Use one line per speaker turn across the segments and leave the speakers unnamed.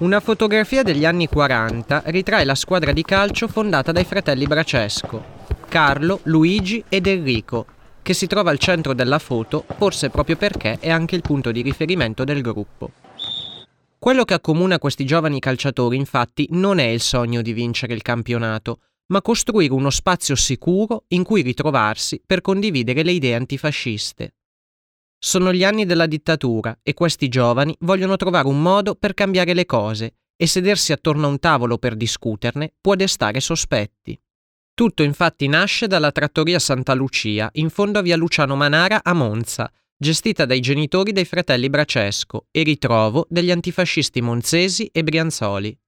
Una fotografia degli anni 40 ritrae la squadra di calcio fondata dai fratelli Bracesco, Carlo, Luigi ed Enrico, che si trova al centro della foto forse proprio perché è anche il punto di riferimento del gruppo. Quello che accomuna questi giovani calciatori infatti non è il sogno di vincere il campionato, ma costruire uno spazio sicuro in cui ritrovarsi per condividere le idee antifasciste. Sono gli anni della dittatura e questi giovani vogliono trovare un modo per cambiare le cose e sedersi attorno a un tavolo per discuterne può destare sospetti. Tutto infatti nasce dalla trattoria Santa Lucia, in fondo a via Luciano Manara a Monza, gestita dai genitori dei fratelli Bracesco e ritrovo degli antifascisti monzesi e brianzoli.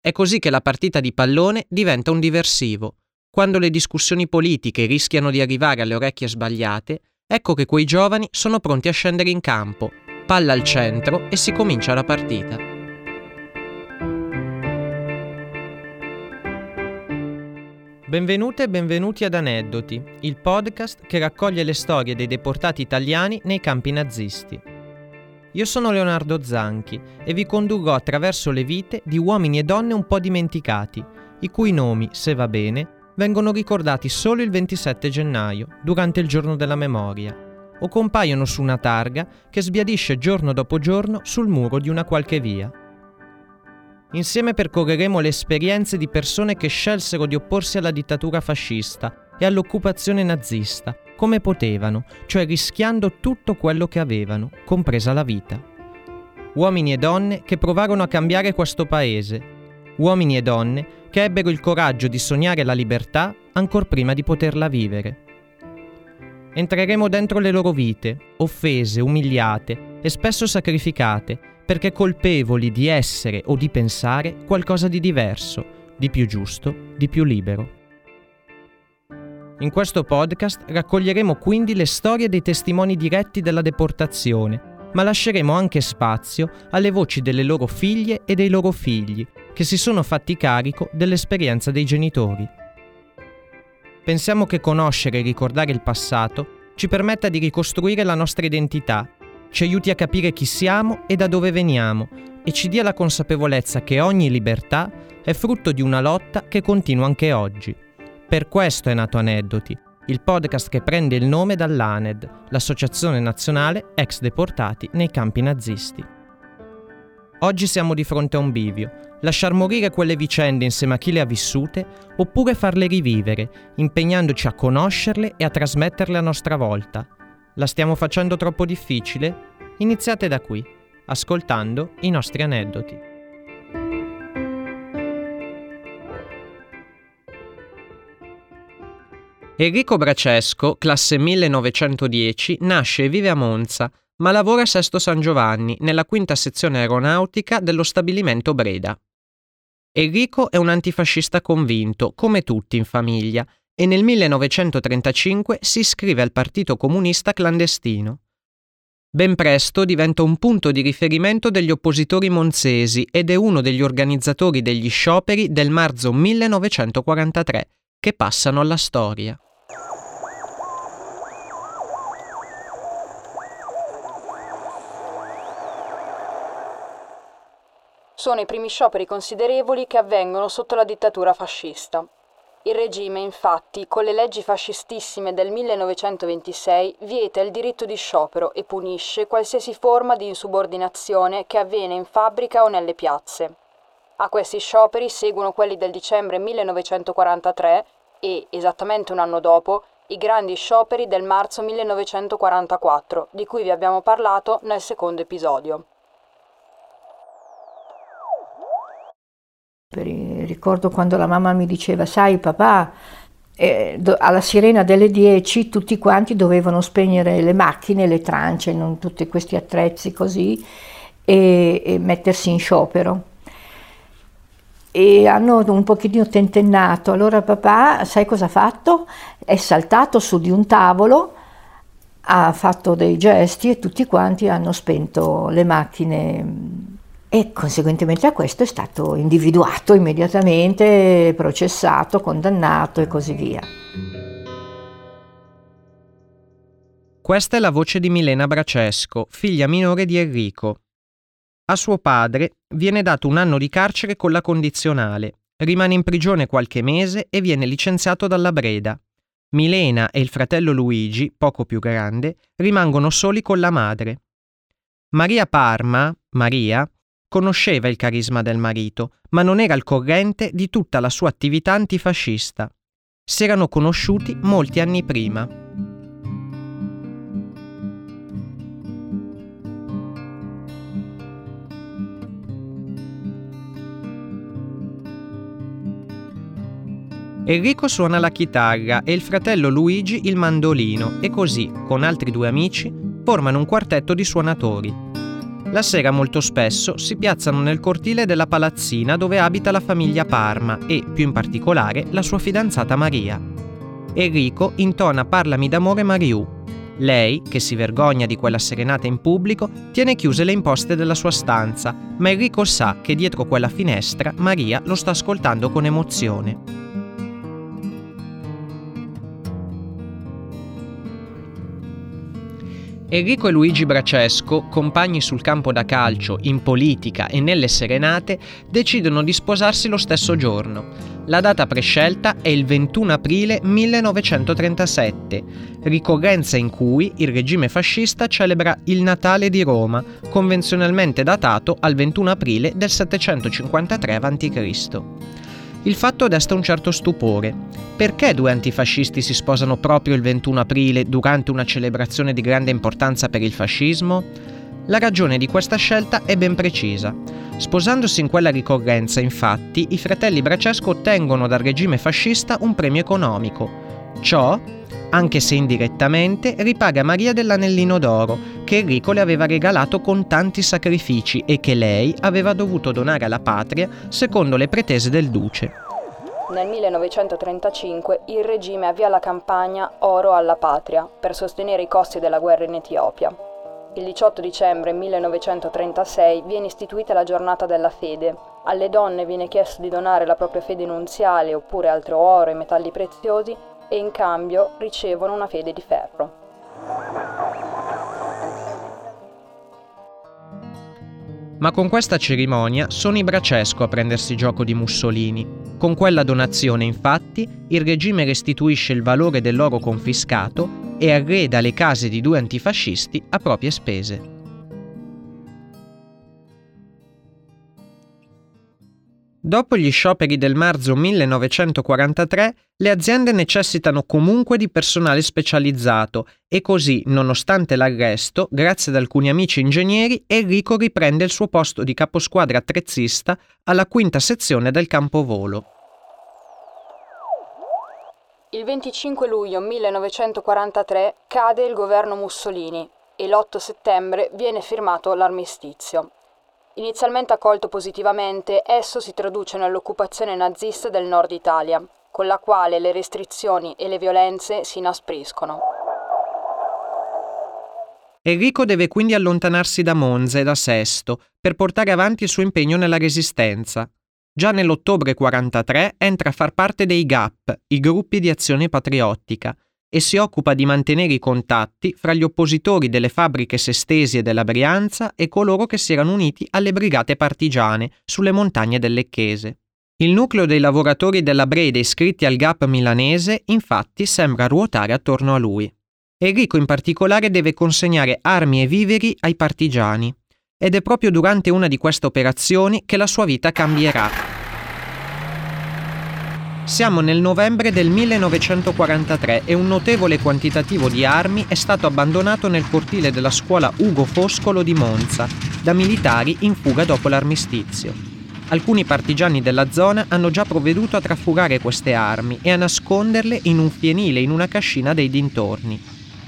È così che la partita di pallone diventa un diversivo. Quando le discussioni politiche rischiano di arrivare alle orecchie sbagliate, ecco che quei giovani sono pronti a scendere in campo, palla al centro e si comincia la partita. Benvenute e benvenuti ad Aneddoti, il podcast che raccoglie le storie dei deportati italiani nei campi nazisti. Io sono Leonardo Zanchi e vi condurrò attraverso le vite di uomini e donne un po' dimenticati, i cui nomi, se va bene, vengono ricordati solo il 27 gennaio, durante il giorno della memoria, o compaiono su una targa che sbiadisce giorno dopo giorno sul muro di una qualche via. Insieme percorreremo le esperienze di persone che scelsero di opporsi alla dittatura fascista e all'occupazione nazista, come potevano, cioè rischiando tutto quello che avevano, compresa la vita. Uomini e donne che provarono a cambiare questo paese, uomini e donne che ebbero il coraggio di sognare la libertà ancor prima di poterla vivere. Entreremo dentro le loro vite, offese, umiliate e spesso sacrificate, perché colpevoli di essere o di pensare qualcosa di diverso, di più giusto, di più libero. In questo podcast raccoglieremo quindi le storie dei testimoni diretti della deportazione, ma lasceremo anche spazio alle voci delle loro figlie e dei loro figli, che si sono fatti carico dell'esperienza dei genitori. Pensiamo che conoscere e ricordare il passato ci permetta di ricostruire la nostra identità, ci aiuti a capire chi siamo e da dove veniamo e ci dia la consapevolezza che ogni libertà è frutto di una lotta che continua anche oggi. Per questo è nato Aneddoti, il podcast che prende il nome dall'ANED, l'Associazione Nazionale Ex Deportati nei campi nazisti. Oggi siamo di fronte a un bivio, lasciar morire quelle vicende insieme a chi le ha vissute oppure farle rivivere, impegnandoci a conoscerle e a trasmetterle a nostra volta. La stiamo facendo troppo difficile? Iniziate da qui, ascoltando i nostri aneddoti. Enrico Bracesco, classe 1910, nasce e vive a Monza, ma lavora a Sesto San Giovanni, nella quinta sezione aeronautica dello stabilimento Breda. Enrico è un antifascista convinto, come tutti in famiglia, e nel 1935 si iscrive al Partito Comunista clandestino. Ben presto diventa un punto di riferimento degli oppositori monzesi ed è uno degli organizzatori degli scioperi del marzo 1943, che passano alla storia.
Sono i primi scioperi considerevoli che avvengono sotto la dittatura fascista. Il regime, infatti, con le leggi fascistissime del 1926, vieta il diritto di sciopero e punisce qualsiasi forma di insubordinazione che avviene in fabbrica o nelle piazze. A questi scioperi seguono quelli del dicembre 1943 e, esattamente un anno dopo, i grandi scioperi del marzo 1944, di cui vi abbiamo parlato nel secondo episodio.
Ricordo quando la mamma mi diceva, sai papà, eh, do, alla sirena delle 10 tutti quanti dovevano spegnere le macchine, le trance, non tutti questi attrezzi così, e, e mettersi in sciopero. E hanno un pochettino tentennato. Allora papà, sai cosa ha fatto? È saltato su di un tavolo, ha fatto dei gesti e tutti quanti hanno spento le macchine e conseguentemente a questo è stato individuato immediatamente, processato, condannato e così via.
Questa è la voce di Milena Bracesco, figlia minore di Enrico. A suo padre viene dato un anno di carcere con la condizionale, rimane in prigione qualche mese e viene licenziato dalla Breda. Milena e il fratello Luigi, poco più grande, rimangono soli con la madre. Maria Parma, Maria, conosceva il carisma del marito, ma non era al corrente di tutta la sua attività antifascista. Si erano conosciuti molti anni prima. Enrico suona la chitarra e il fratello Luigi il mandolino e così, con altri due amici, formano un quartetto di suonatori. La sera molto spesso si piazzano nel cortile della palazzina dove abita la famiglia Parma e, più in particolare, la sua fidanzata Maria. Enrico intona Parlami d'amore Mariù. Lei, che si vergogna di quella serenata in pubblico, tiene chiuse le imposte della sua stanza, ma Enrico sa che dietro quella finestra Maria lo sta ascoltando con emozione. Enrico e Luigi Bracesco, compagni sul campo da calcio, in politica e nelle serenate, decidono di sposarsi lo stesso giorno. La data prescelta è il 21 aprile 1937, ricorrenza in cui il regime fascista celebra il Natale di Roma, convenzionalmente datato al 21 aprile del 753 a.C. Il fatto desta un certo stupore. Perché due antifascisti si sposano proprio il 21 aprile durante una celebrazione di grande importanza per il fascismo? La ragione di questa scelta è ben precisa. Sposandosi in quella ricorrenza, infatti, i fratelli Bracesco ottengono dal regime fascista un premio economico. Ciò anche se indirettamente, ripaga Maria dell'anellino d'oro che Enrico le aveva regalato con tanti sacrifici e che lei aveva dovuto donare alla patria secondo le pretese del duce.
Nel 1935 il regime avvia la campagna Oro alla patria per sostenere i costi della guerra in Etiopia. Il 18 dicembre 1936 viene istituita la giornata della fede. Alle donne viene chiesto di donare la propria fede nunziale oppure altro oro e metalli preziosi e in cambio ricevono una fede di ferro.
Ma con questa cerimonia sono i Bracesco a prendersi gioco di Mussolini. Con quella donazione, infatti, il regime restituisce il valore dell'oro confiscato e arreda le case di due antifascisti a proprie spese. Dopo gli scioperi del marzo 1943, le aziende necessitano comunque di personale specializzato e così, nonostante l'arresto, grazie ad alcuni amici ingegneri, Enrico riprende il suo posto di caposquadra attrezzista alla quinta sezione del campovolo.
Il 25 luglio 1943 cade il governo Mussolini e l'8 settembre viene firmato l'armistizio. Inizialmente accolto positivamente, esso si traduce nell'occupazione nazista del nord Italia, con la quale le restrizioni e le violenze si inaspriscono.
Enrico deve quindi allontanarsi da Monza e da Sesto per portare avanti il suo impegno nella resistenza. Già nell'ottobre 43 entra a far parte dei GAP, i gruppi di azione patriottica, e si occupa di mantenere i contatti fra gli oppositori delle fabbriche sestesi e della Brianza e coloro che si erano uniti alle brigate partigiane sulle montagne del Lecchese. Il nucleo dei lavoratori della Breda iscritti al GAP milanese infatti sembra ruotare attorno a lui. Enrico in particolare deve consegnare armi e viveri ai partigiani ed è proprio durante una di queste operazioni che la sua vita cambierà siamo nel novembre del 1943 e un notevole quantitativo di armi è stato abbandonato nel cortile della scuola Ugo Foscolo di Monza, da militari in fuga dopo l'armistizio. Alcuni partigiani della zona hanno già provveduto a trafugare queste armi e a nasconderle in un fienile in una cascina dei dintorni.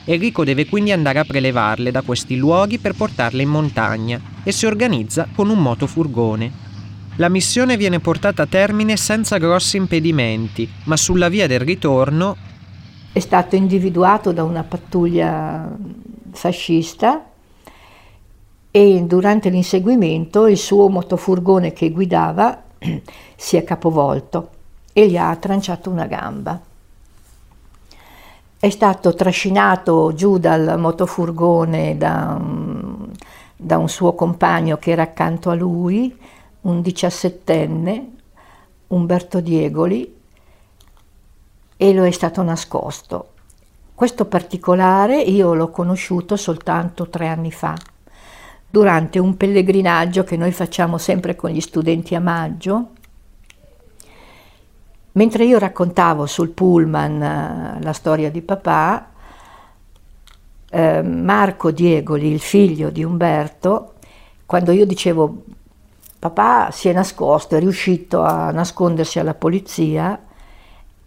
Enrico deve quindi andare a prelevarle da questi luoghi per portarle in montagna e si organizza con un motofurgone. La missione viene portata a termine senza grossi impedimenti, ma sulla via del ritorno
è stato individuato da una pattuglia fascista e durante l'inseguimento il suo motofurgone che guidava si è capovolto e gli ha tranciato una gamba. È stato trascinato giù dal motofurgone da da un suo compagno che era accanto a lui, un diciassettenne, Umberto Diegoli, e lo è stato nascosto. Questo particolare io l'ho conosciuto soltanto tre anni fa, durante un pellegrinaggio che noi facciamo sempre con gli studenti a maggio. Mentre io raccontavo sul pullman eh, la storia di papà, eh, Marco Diegoli, il figlio di Umberto, quando io dicevo papà si è nascosto, è riuscito a nascondersi alla polizia,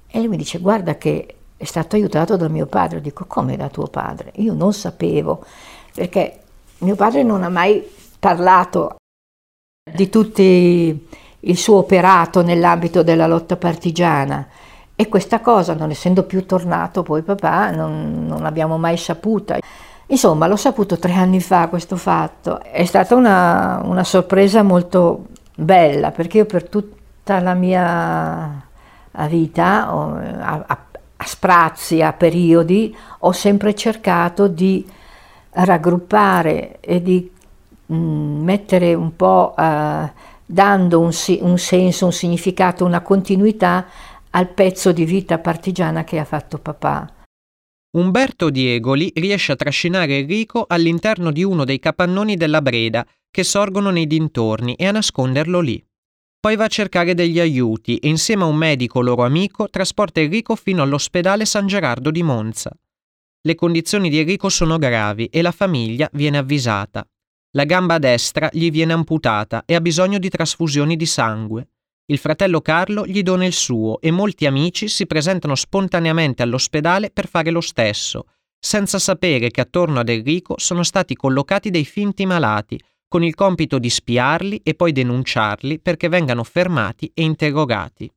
e lui mi dice guarda che è stato aiutato da mio padre. Dico, come da tuo padre? Io non sapevo, perché mio padre non ha mai parlato di tutto il suo operato nell'ambito della lotta partigiana. E questa cosa, non essendo più tornato poi papà, non, non l'abbiamo mai saputa. Insomma, l'ho saputo tre anni fa questo fatto. È stata una, una sorpresa molto bella, perché io per tutta la mia vita, a, a, a sprazzi, a periodi, ho sempre cercato di raggruppare e di mh, mm, mettere un po', eh, dando un, un senso, un significato, una continuità al pezzo di vita partigiana che ha fatto papà.
Umberto Diegoli riesce a trascinare Enrico all'interno di uno dei capannoni della Breda che sorgono nei dintorni e a nasconderlo lì. Poi va a cercare degli aiuti e insieme a un medico loro amico trasporta Enrico fino all'ospedale San Gerardo di Monza. Le condizioni di Enrico sono gravi e la famiglia viene avvisata. La gamba destra gli viene amputata e ha bisogno di trasfusioni di sangue. Il fratello Carlo gli dona il suo e molti amici si presentano spontaneamente all'ospedale per fare lo stesso, senza sapere che attorno ad Enrico sono stati collocati dei finti malati con il compito di spiarli e poi denunciarli perché vengano fermati e interrogati.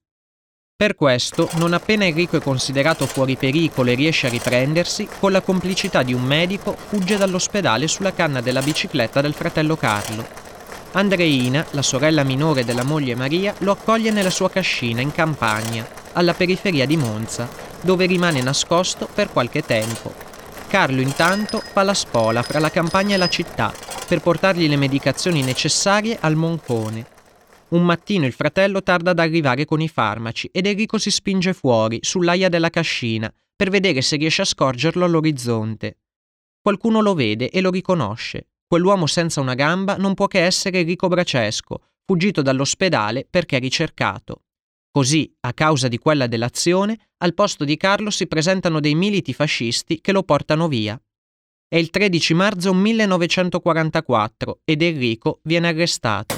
Per questo, non appena Enrico è considerato fuori pericolo e riesce a riprendersi, con la complicità di un medico fugge dall'ospedale sulla canna della bicicletta del fratello Carlo. Andreina, la sorella minore della moglie Maria, lo accoglie nella sua cascina in campagna, alla periferia di Monza, dove rimane nascosto per qualche tempo. Carlo intanto fa la spola fra la campagna e la città per portargli le medicazioni necessarie al Moncone. Un mattino il fratello tarda ad arrivare con i farmaci ed Enrico si spinge fuori, sull'aia della cascina, per vedere se riesce a scorgerlo all'orizzonte. Qualcuno lo vede e lo riconosce. Quell'uomo senza una gamba non può che essere Enrico Bracesco, fuggito dall'ospedale perché ricercato. Così, a causa di quella delazione, al posto di Carlo si presentano dei militi fascisti che lo portano via. È il 13 marzo 1944 ed Enrico viene arrestato.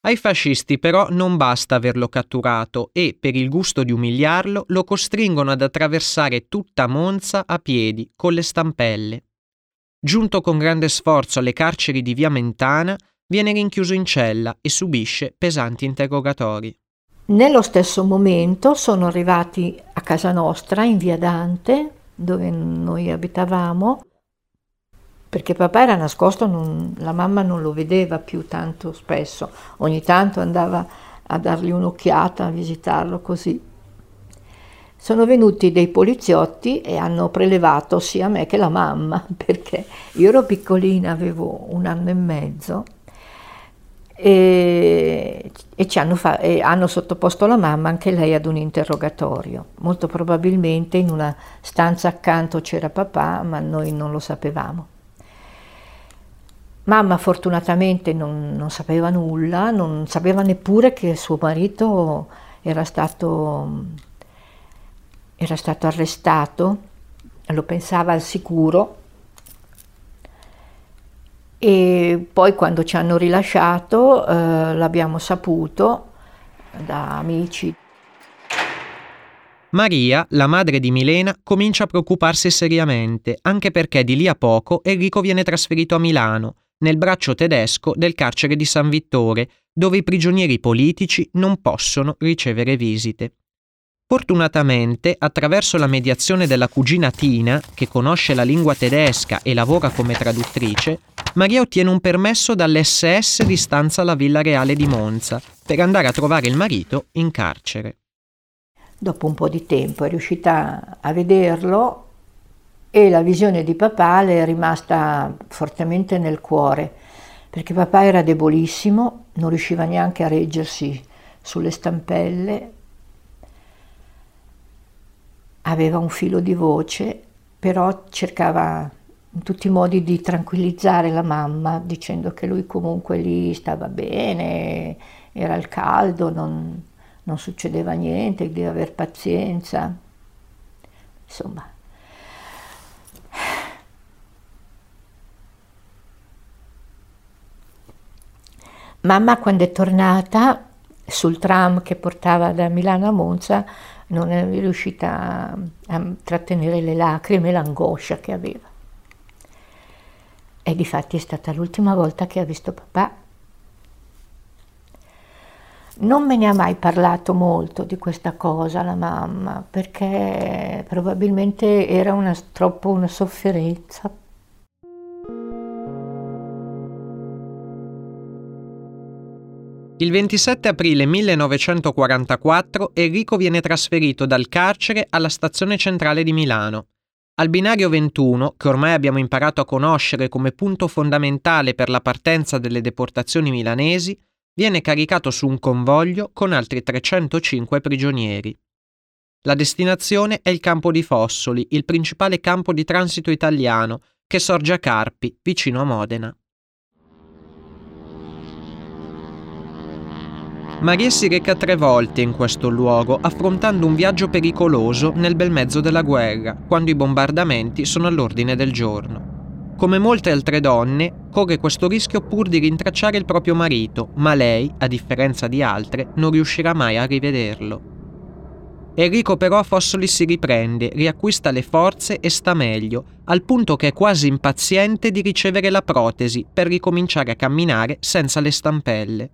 Ai fascisti però non basta averlo catturato e, per il gusto di umiliarlo, lo costringono ad attraversare tutta Monza a piedi, con le stampelle. Giunto con grande sforzo alle carceri di Via Mentana, viene rinchiuso in cella e subisce pesanti interrogatori.
Nello stesso momento sono arrivati a casa nostra in Via Dante dove noi abitavamo, perché papà era nascosto, non, la mamma non lo vedeva più tanto spesso, ogni tanto andava a dargli un'occhiata, a visitarlo così. Sono venuti dei poliziotti e hanno prelevato sia me che la mamma, perché io ero piccolina, avevo un anno e mezzo e, e, hanno, e, hanno, sottoposto la mamma anche lei ad un interrogatorio. Molto probabilmente in una stanza accanto c'era papà, ma noi non lo sapevamo. Mamma fortunatamente non, non sapeva nulla, non sapeva neppure che suo marito era stato, era stato arrestato, lo pensava al sicuro e poi quando ci hanno rilasciato eh, l'abbiamo saputo da amici.
Maria, la madre di Milena, comincia a preoccuparsi seriamente, anche perché di lì a poco Enrico viene trasferito a Milano, nel braccio tedesco del carcere di San Vittore, dove i prigionieri politici non possono ricevere visite. Fortunatamente, attraverso la mediazione della cugina Tina, che conosce la lingua tedesca e lavora come traduttrice, Maria ottiene un permesso dall'SS di stanza alla Villa Reale di Monza per andare a trovare il marito in carcere.
Dopo un po' di tempo è riuscita a vederlo e la visione di papà le è rimasta fortemente nel cuore, perché papà era debolissimo, non riusciva neanche a reggersi sulle stampelle, aveva un filo di voce, però cercava in tutti i modi di tranquillizzare la mamma dicendo che lui comunque lì stava bene, era il caldo, non, non succedeva niente, di aver pazienza. Insomma. Mamma quando è tornata sul tram che portava da Milano a Monza non è riuscita a, a trattenere le lacrime e l'angoscia che aveva. E difatti è stata l'ultima volta che ha visto papà. Non me ne ha mai parlato molto di questa cosa la mamma, perché probabilmente era una, troppo una sofferenza.
Il 27 aprile 1944 Enrico viene trasferito dal carcere alla stazione centrale di Milano. Al binario 21, che ormai abbiamo imparato a conoscere come punto fondamentale per la partenza delle deportazioni milanesi, viene caricato su un convoglio con altri 305 prigionieri. La destinazione è il campo di Fossoli, il principale campo di transito italiano, che sorge a Carpi, vicino a Modena. Maria si reca tre volte in questo luogo, affrontando un viaggio pericoloso nel bel mezzo della guerra, quando i bombardamenti sono all'ordine del giorno. Come molte altre donne, corre questo rischio pur di rintracciare il proprio marito, ma lei, a differenza di altre, non riuscirà mai a rivederlo. Enrico però a Fossoli si riprende, riacquista le forze e sta meglio, al punto che è quasi impaziente di ricevere la protesi per ricominciare a camminare senza le stampelle.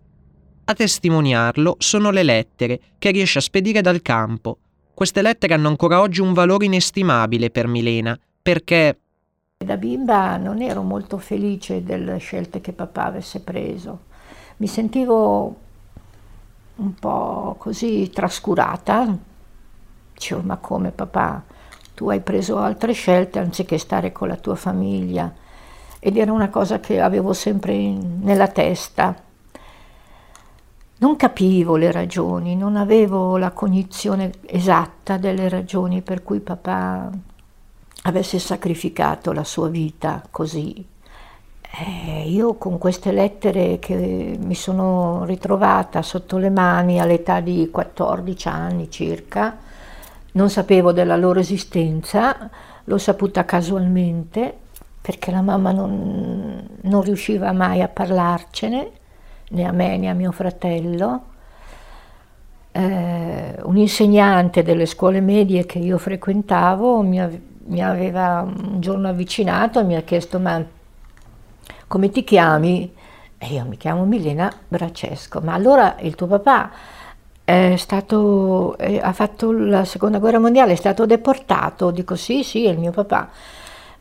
A testimoniarlo sono le lettere che riesce a spedire dal campo. Queste lettere hanno ancora oggi un valore inestimabile per Milena, perché...
Da bimba non ero molto felice delle scelte che papà avesse preso. Mi sentivo un po' così trascurata. Dicevo, ma come papà? Tu hai preso altre scelte anziché stare con la tua famiglia. Ed era una cosa che avevo sempre in, nella testa non capivo le ragioni, non avevo la cognizione esatta delle ragioni per cui papà avesse sacrificato la sua vita così. Eh, io con queste lettere che mi sono ritrovata sotto le mani all'età di 14 anni circa, non sapevo della loro esistenza, l'ho saputa casualmente perché la mamma non, non riusciva mai a parlarcene né a me né a mio fratello. Eh, un insegnante delle scuole medie che io frequentavo mi, ave, mi aveva un giorno avvicinato e mi ha chiesto ma come ti chiami? E io mi chiamo Milena Bracesco, ma allora il tuo papà è stato, è, ha fatto la seconda guerra mondiale, è stato deportato? Dico sì, sì, è il mio papà.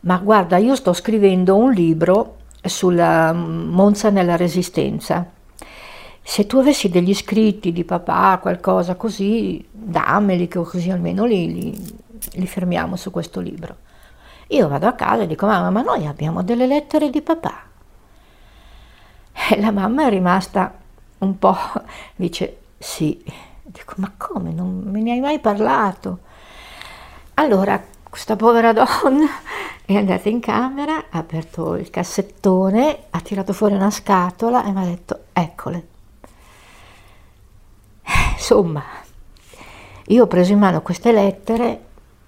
Ma guarda, io sto scrivendo un libro sulla Monza nella Resistenza se tu avessi degli scritti di papà, qualcosa così, dammeli, che così almeno li, li, li fermiamo su questo libro. Io vado a casa e dico, mamma, ma noi abbiamo delle lettere di papà. E la mamma è rimasta un po', dice, sì. Dico, ma come, non me ne hai mai parlato? Allora, questa povera donna è andata in camera, ha aperto il cassettone, ha tirato fuori una scatola e mi ha detto, eccole. Insomma, io ho preso in mano queste lettere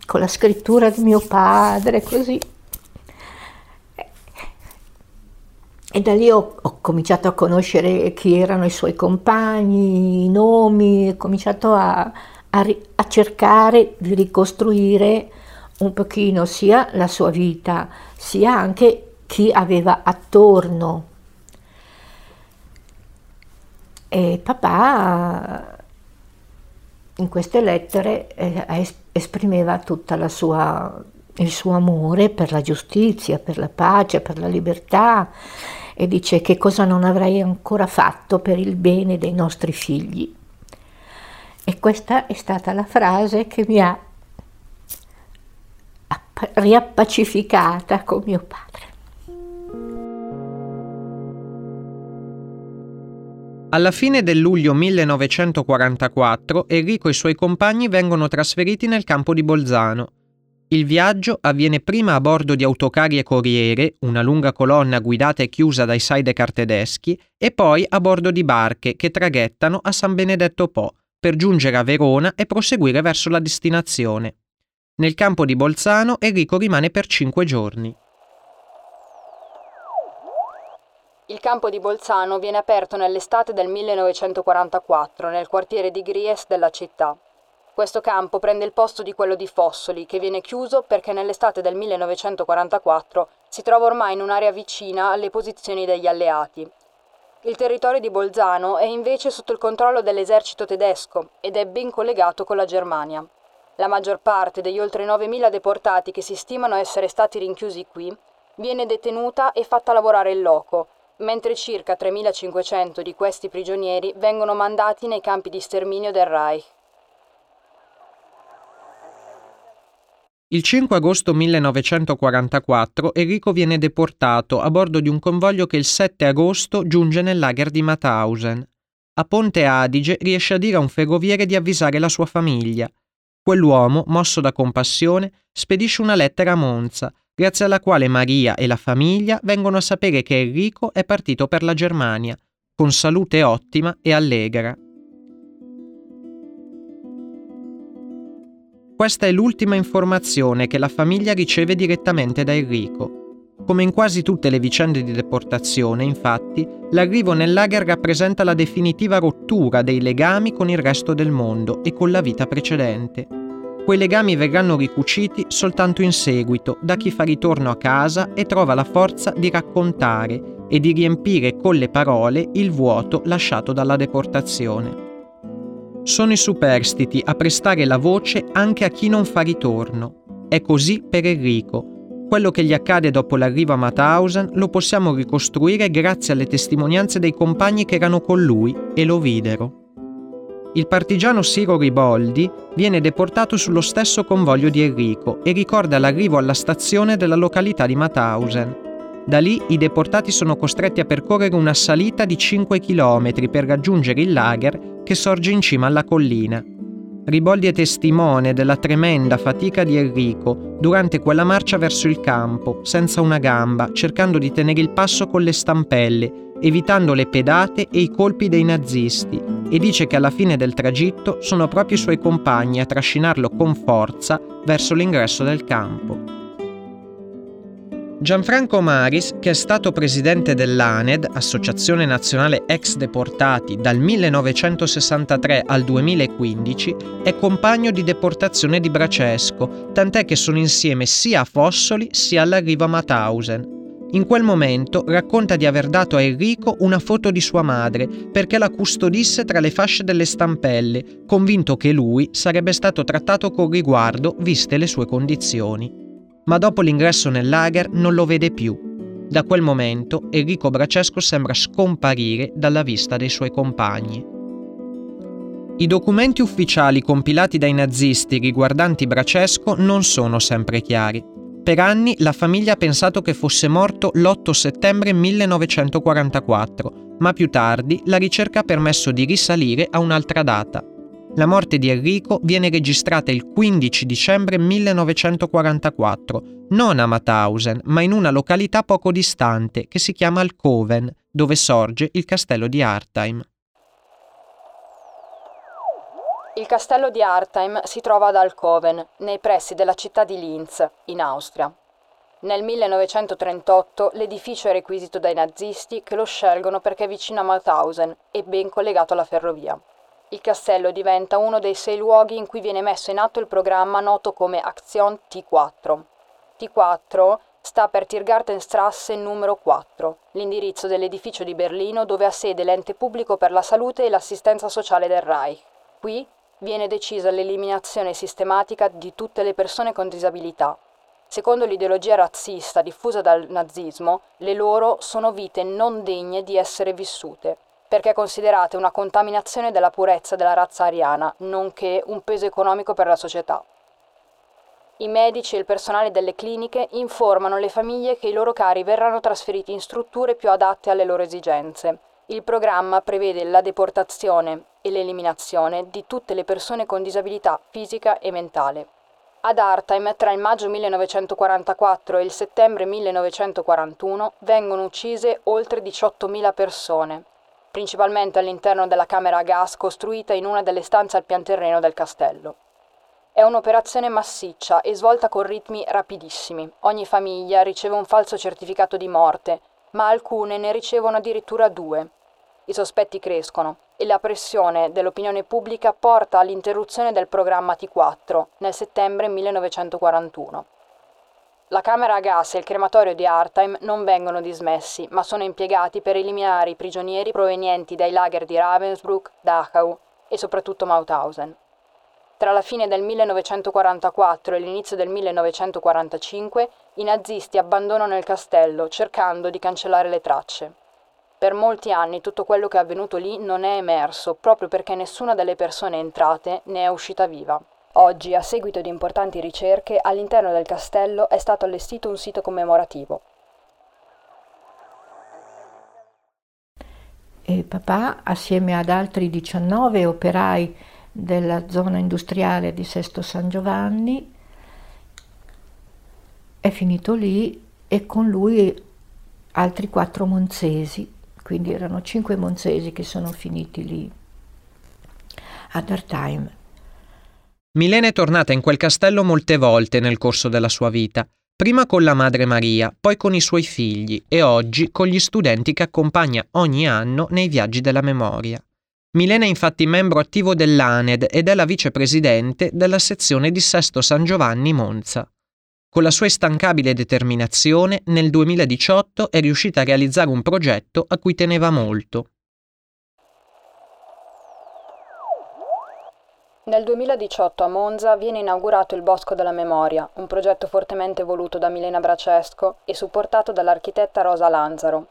con la scrittura di mio padre, così. E da lì ho, ho, cominciato a conoscere chi erano i suoi compagni, i nomi, ho cominciato a, a, a cercare di ricostruire un pochino sia la sua vita, sia anche chi aveva attorno. E papà in queste lettere eh, esprimeva tutto il suo amore per la giustizia, per la pace, per la libertà e dice che cosa non avrei ancora fatto per il bene dei nostri figli. E questa è stata la frase che mi ha riappacificata con mio padre.
Alla fine del luglio 1944 Enrico e i suoi compagni vengono trasferiti nel campo di Bolzano. Il viaggio avviene prima a bordo di autocari e corriere, una lunga colonna guidata e chiusa dai sidecar tedeschi, e poi a bordo di barche che traghettano a San Benedetto Po per giungere a Verona e proseguire verso la destinazione. Nel campo di Bolzano Enrico rimane per cinque giorni.
Il campo di Bolzano viene aperto nell'estate del 1944 nel quartiere di Gries della città. Questo campo prende il posto di quello di Fossoli, che viene chiuso perché nell'estate del 1944 si trova ormai in un'area vicina alle posizioni degli alleati. Il territorio di Bolzano è invece sotto il controllo dell'esercito tedesco ed è ben collegato con la Germania. La maggior parte degli oltre 9.000 deportati che si stimano essere stati rinchiusi qui viene detenuta e fatta lavorare in loco, mentre circa 3.500 di questi prigionieri vengono mandati nei campi di sterminio del Reich.
Il 5 agosto 1944 Enrico viene deportato a bordo di un convoglio che il 7 agosto giunge nel lager di Mauthausen. A Ponte Adige riesce a dire a un ferroviere di avvisare la sua famiglia. Quell'uomo, mosso da compassione, spedisce una lettera a Monza, grazie alla quale Maria e la famiglia vengono a sapere che Enrico è partito per la Germania, con salute ottima e allegra. Questa è l'ultima informazione che la famiglia riceve direttamente da Enrico. Come in quasi tutte le vicende di deportazione, infatti, l'arrivo nel lager rappresenta la definitiva rottura dei legami con il resto del mondo e con la vita precedente. Quei legami verranno ricuciti soltanto in seguito da chi fa ritorno a casa e trova la forza di raccontare e di riempire con le parole il vuoto lasciato dalla deportazione. Sono i superstiti a prestare la voce anche a chi non fa ritorno. È così per Enrico. Quello che gli accade dopo l'arrivo a Mauthausen lo possiamo ricostruire grazie alle testimonianze dei compagni che erano con lui e lo videro il partigiano Siro Riboldi viene deportato sullo stesso convoglio di Enrico e ricorda l'arrivo alla stazione della località di Mauthausen. Da lì i deportati sono costretti a percorrere una salita di 5 km per raggiungere il lager che sorge in cima alla collina. Riboldi è testimone della tremenda fatica di Enrico durante quella marcia verso il campo, senza una gamba, cercando di tenere il passo con le stampelle evitando le pedate e i colpi dei nazisti, e dice che alla fine del tragitto sono proprio i suoi compagni a trascinarlo con forza verso l'ingresso del campo. Gianfranco Maris, che è stato presidente dell'ANED, Associazione Nazionale Ex Deportati, dal 1963 al 2015, è compagno di deportazione di Bracesco, tant'è che sono insieme sia a Fossoli sia all'arrivo a Mauthausen. In quel momento racconta di aver dato a Enrico una foto di sua madre perché la custodisse tra le fasce delle stampelle, convinto che lui sarebbe stato trattato con riguardo viste le sue condizioni. Ma dopo l'ingresso nel lager non lo vede più. Da quel momento Enrico Bracesco sembra scomparire dalla vista dei suoi compagni. I documenti ufficiali compilati dai nazisti riguardanti Bracesco non sono sempre chiari. Per anni la famiglia ha pensato che fosse morto l'8 settembre 1944, ma più tardi la ricerca ha permesso di risalire a un'altra data. La morte di Enrico viene registrata il 15 dicembre 1944, non a Mauthausen, ma in una località poco distante che si chiama Alcoven, dove sorge il castello di Artheim.
Il castello di Artheim si trova ad Alkoven, nei pressi della città di Linz, in Austria. Nel 1938 l'edificio è requisito dai nazisti che lo scelgono perché è vicino a Mauthausen e ben collegato alla ferrovia. Il castello diventa uno dei sei luoghi in cui viene messo in atto il programma noto come Action T4. T4 sta per Tiergartenstrasse numero 4, l'indirizzo dell'edificio di Berlino dove ha sede l'ente pubblico per la salute e l'assistenza sociale del Reich. Qui viene decisa l'eliminazione sistematica di tutte le persone con disabilità. Secondo l'ideologia razzista diffusa dal nazismo, le loro sono vite non degne di essere vissute, perché considerate una contaminazione della purezza della razza ariana, nonché un peso economico per la società. I medici e il personale delle cliniche informano le famiglie che i loro cari verranno trasferiti in strutture più adatte alle loro esigenze. Il programma prevede la deportazione e l'eliminazione di tutte le persone con disabilità fisica e mentale. Ad Artheim, tra il maggio 1944 e il settembre 1941, vengono uccise oltre 18.000 persone, principalmente all'interno della camera a gas costruita in una delle stanze al pian terreno del castello. È un'operazione massiccia e svolta con ritmi rapidissimi. Ogni famiglia riceve un falso certificato di morte, ma alcune ne ricevono addirittura due. I sospetti crescono e la pressione dell'opinione pubblica porta all'interruzione del programma T4 nel settembre 1941. La camera a gas e il crematorio di Artheim non vengono dismessi, ma sono impiegati per eliminare i prigionieri provenienti dai lager di Ravensbrück, Dachau e soprattutto Mauthausen. Tra la fine del 1944 e l'inizio del 1945 i nazisti abbandonano il castello cercando di cancellare le tracce. Per molti anni tutto quello che è avvenuto lì non è emerso proprio perché nessuna delle persone entrate ne è uscita viva. Oggi, a seguito di importanti ricerche, all'interno del castello è stato allestito un sito commemorativo.
E papà, assieme ad altri 19 operai della zona industriale di Sesto San Giovanni, è finito lì e con lui altri quattro monzesi, quindi erano cinque monzesi che sono finiti lì ad Artheim.
Milena è tornata in quel castello molte volte nel corso della sua vita, prima con la madre Maria, poi con i suoi figli e oggi con gli studenti che accompagna ogni anno nei viaggi della memoria. Milena è infatti membro attivo dell'ANED ed è la vicepresidente della sezione di Sesto San Giovanni Monza. Con la sua instancabile determinazione, nel 2018 è riuscita a realizzare un progetto a cui teneva molto.
Nel 2018 a Monza viene inaugurato il Bosco della Memoria, un progetto fortemente voluto da Milena Bracesco e supportato dall'architetta Rosa Lanzaro,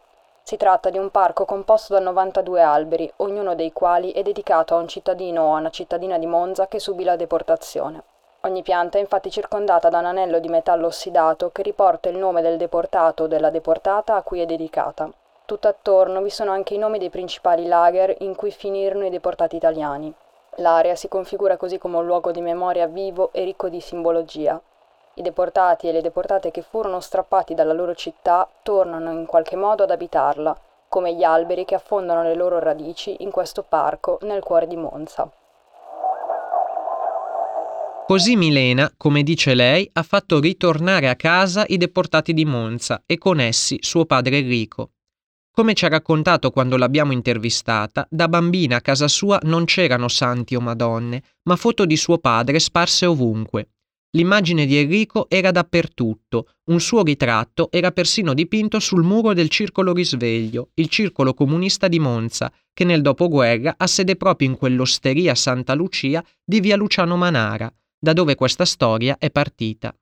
si tratta di un parco composto da 92 alberi, ognuno dei quali è dedicato a un cittadino o a una cittadina di Monza che subì la deportazione. Ogni pianta è infatti circondata da un anello di metallo ossidato che riporta il nome del deportato o della deportata a cui è dedicata. Tutt'attorno vi sono anche i nomi dei principali lager in cui finirono i deportati italiani. L'area si configura così come un luogo di memoria vivo e ricco di simbologia, i deportati e le deportate che furono strappati dalla loro città tornano in qualche modo ad abitarla, come gli alberi che affondano le loro radici in questo parco nel cuore di Monza.
Così Milena, come dice lei, ha fatto ritornare a casa i deportati di Monza e con essi suo padre Enrico. Come ci ha raccontato quando l'abbiamo intervistata, da bambina a casa sua non c'erano santi o madonne, ma foto di suo padre sparse ovunque, L'immagine di Enrico era dappertutto, un suo ritratto era persino dipinto sul muro del Circolo Risveglio, il circolo comunista di Monza, che nel dopoguerra ha sede proprio in quell'osteria Santa Lucia di via Luciano Manara, da dove questa storia è partita.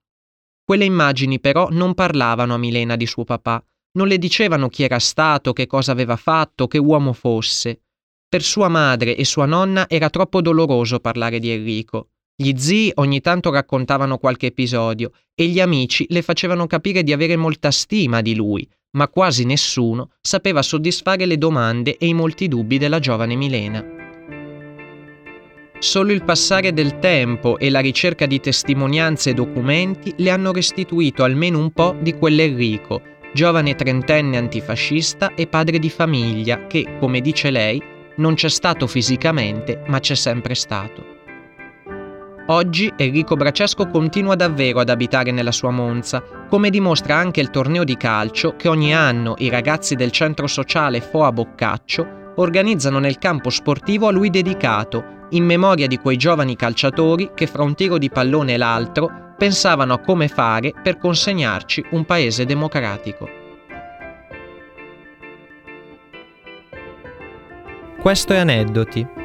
Quelle immagini però non parlavano a Milena di suo papà, non le dicevano chi era stato, che cosa aveva fatto, che uomo fosse. Per sua madre e sua nonna era troppo doloroso parlare di Enrico. Gli zii ogni tanto raccontavano qualche episodio e gli amici le facevano capire di avere molta stima di lui, ma quasi nessuno sapeva soddisfare le domande e i molti dubbi della giovane Milena. Solo il passare del tempo e la ricerca di testimonianze e documenti le hanno restituito almeno un po' di quell'Enrico, giovane trentenne antifascista e padre di famiglia che, come dice lei, non c'è stato fisicamente, ma c'è sempre stato. Oggi Enrico Bracesco continua davvero ad abitare nella sua Monza, come dimostra anche il torneo di calcio che ogni anno i ragazzi del centro sociale Foa Boccaccio organizzano nel campo sportivo a lui dedicato, in memoria di quei giovani calciatori che fra un tiro di pallone e l'altro pensavano a come fare per consegnarci un paese democratico. Questo è Aneddoti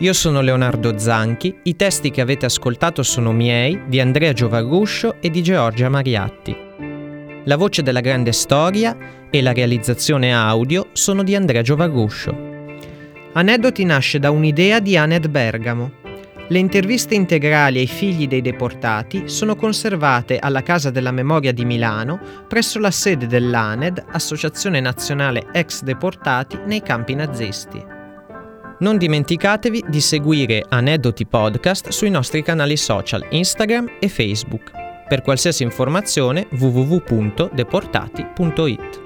io sono Leonardo Zanchi, i testi che avete ascoltato sono miei, di Andrea Giovarruscio e di Giorgia Mariatti. La voce della grande storia e la realizzazione audio sono di Andrea Giovarruscio. Aneddoti nasce da un'idea di Aned Bergamo. Le interviste integrali ai figli dei deportati sono conservate alla Casa della Memoria di Milano presso la sede dell'ANED, Associazione Nazionale Ex Deportati nei campi nazisti. Non dimenticatevi di seguire Aneddoti Podcast sui nostri canali social Instagram e Facebook. Per qualsiasi informazione www.deportati.it.